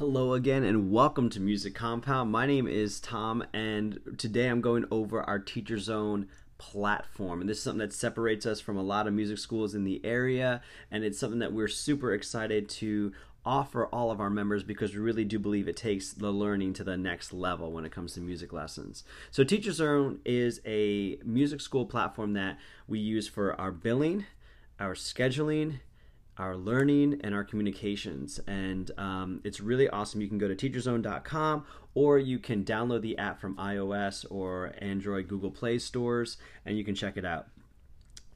Hello again, and welcome to Music Compound. My name is Tom, and today I'm going over our Teacher Zone platform. And this is something that separates us from a lot of music schools in the area, and it's something that we're super excited to offer all of our members because we really do believe it takes the learning to the next level when it comes to music lessons. So, Teacher Zone is a music school platform that we use for our billing, our scheduling, our learning and our communications. And um, it's really awesome. You can go to teacherzone.com or you can download the app from iOS or Android Google Play stores and you can check it out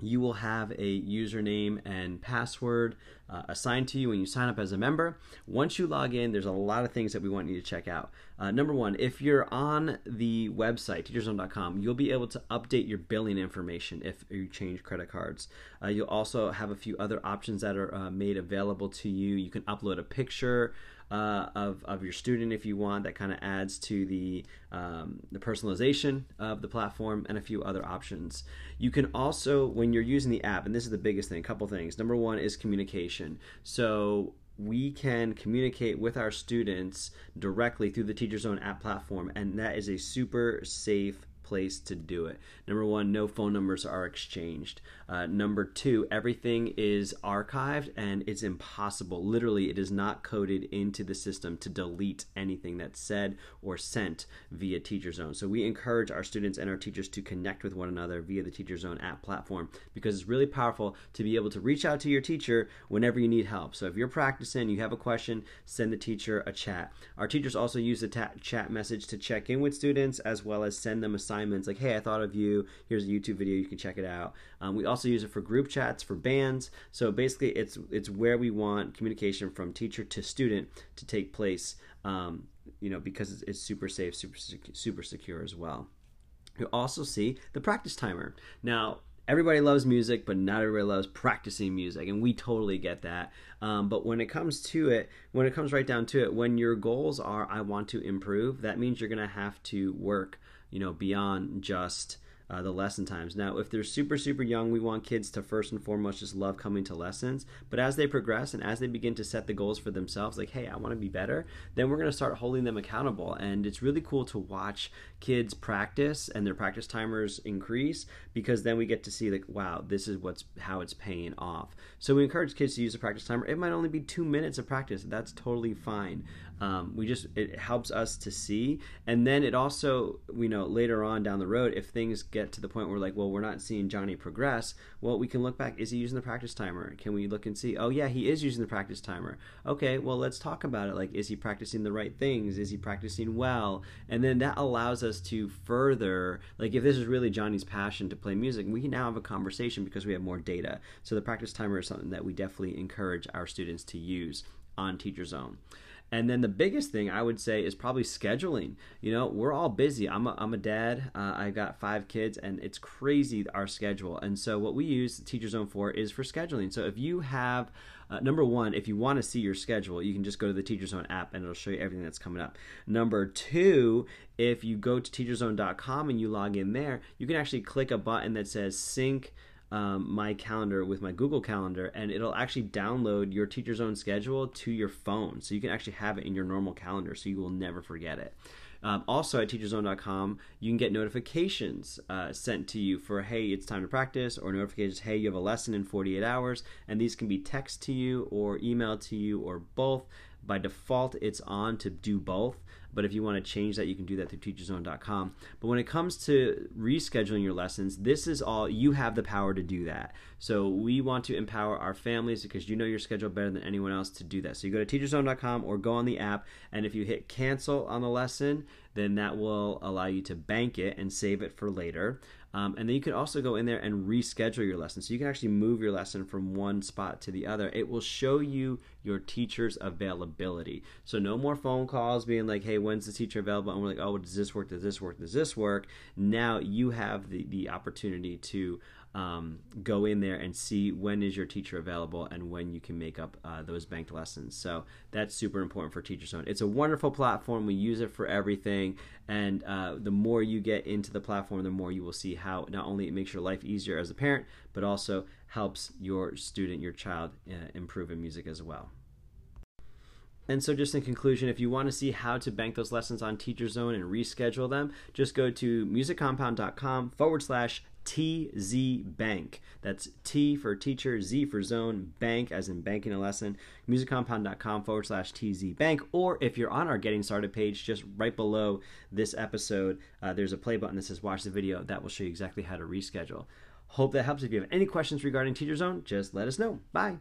you will have a username and password uh, assigned to you when you sign up as a member. Once you log in, there's a lot of things that we want you to check out. Uh, number one, if you're on the website, teacherzone.com, you'll be able to update your billing information if you change credit cards. Uh, you'll also have a few other options that are uh, made available to you. You can upload a picture uh, of, of your student if you want. That kind of adds to the, um, the personalization of the platform and a few other options. You can also, when you're using the app, and this is the biggest thing, a couple things. Number one is communication. So we can communicate with our students directly through the Teacher Zone app platform, and that is a super safe place to do it. Number one, no phone numbers are exchanged. Uh, number two, everything is archived and it's impossible. Literally, it is not coded into the system to delete anything that's said or sent via Teacher Zone. So we encourage our students and our teachers to connect with one another via the Teacher Zone app platform because it's really powerful to be able to reach out to your teacher whenever you need help. So if you're practicing, you have a question, send the teacher a chat. Our teachers also use the chat message to check in with students as well as send them assignments like, hey, I thought of you. Here's a YouTube video. You can check it out. Um, we also use it for group chats for bands. So basically, it's it's where we want communication from teacher to student to take place. Um, you know, because it's, it's super safe, super super secure as well. You also see the practice timer. Now, everybody loves music, but not everybody loves practicing music, and we totally get that. Um, but when it comes to it, when it comes right down to it, when your goals are, I want to improve, that means you're going to have to work, you know, beyond just uh, the lesson times. Now, if they're super, super young, we want kids to first and foremost just love coming to lessons. But as they progress and as they begin to set the goals for themselves, like, hey, I want to be better, then we're going to start holding them accountable. And it's really cool to watch kids practice and their practice timers increase because then we get to see, like, wow, this is what's how it's paying off. So we encourage kids to use a practice timer. It might only be two minutes of practice. That's totally fine. Um, we just, it helps us to see. And then it also, you know later on down the road, if things get to the point where like, well, we're not seeing Johnny progress, well, we can look back. Is he using the practice timer? Can we look and see? Oh yeah, he is using the practice timer. Okay, well, let's talk about it. Like, is he practicing the right things? Is he practicing well? And then that allows us to further, like, if this is really Johnny's passion to play music, we can now have a conversation because we have more data. So the practice timer is something that we definitely encourage our students to use on Teacher Zone. And then the biggest thing I would say is probably scheduling. You know, we're all busy. I'm a, I'm a dad. Uh, I got five kids, and it's crazy our schedule. And so what we use Teacher Zone for is for scheduling. So if you have uh, number one, if you want to see your schedule, you can just go to the Teacher Zone app and it'll show you everything that's coming up. Number two, if you go to teacherzone.com and you log in there, you can actually click a button that says sync um, my calendar with my Google Calendar, and it'll actually download your teacher's own schedule to your phone. So you can actually have it in your normal calendar so you will never forget it. Um, also at teacherzone.com, you can get notifications uh, sent to you for, hey, it's time to practice, or notifications, hey, you have a lesson in 48 hours. And these can be text to you, or email to you, or both. By default, it's on to do both. But if you want to change that, you can do that through teacherzone.com. But when it comes to rescheduling your lessons, this is all you have the power to do that. So we want to empower our families because you know your schedule better than anyone else to do that. So you go to teacherzone.com or go on the app, and if you hit cancel on the lesson, then that will allow you to bank it and save it for later. Um, and then you can also go in there and reschedule your lesson. So you can actually move your lesson from one spot to the other. It will show you your teacher's availability. So no more phone calls being like, hey, when's the teacher available? And we're like, oh, does this work? Does this work? Does this work? Now you have the, the opportunity to um, go in there and see when is your teacher available and when you can make up uh, those banked lessons. So that's super important for Teacher Zone. It's a wonderful platform. We use it for everything, and uh, the more you get into the platform, the more you will see how not only it makes your life easier as a parent, but also helps your student, your child, uh, improve in music as well. And so, just in conclusion, if you want to see how to bank those lessons on Teacher Zone and reschedule them, just go to musiccompound.com forward slash TZ Bank. That's T for teacher, Z for zone, bank as in banking a lesson. Musiccompound.com forward slash TZ Bank. Or if you're on our Getting Started page, just right below this episode, uh, there's a play button that says watch the video. That will show you exactly how to reschedule. Hope that helps. If you have any questions regarding Teacher Zone, just let us know. Bye.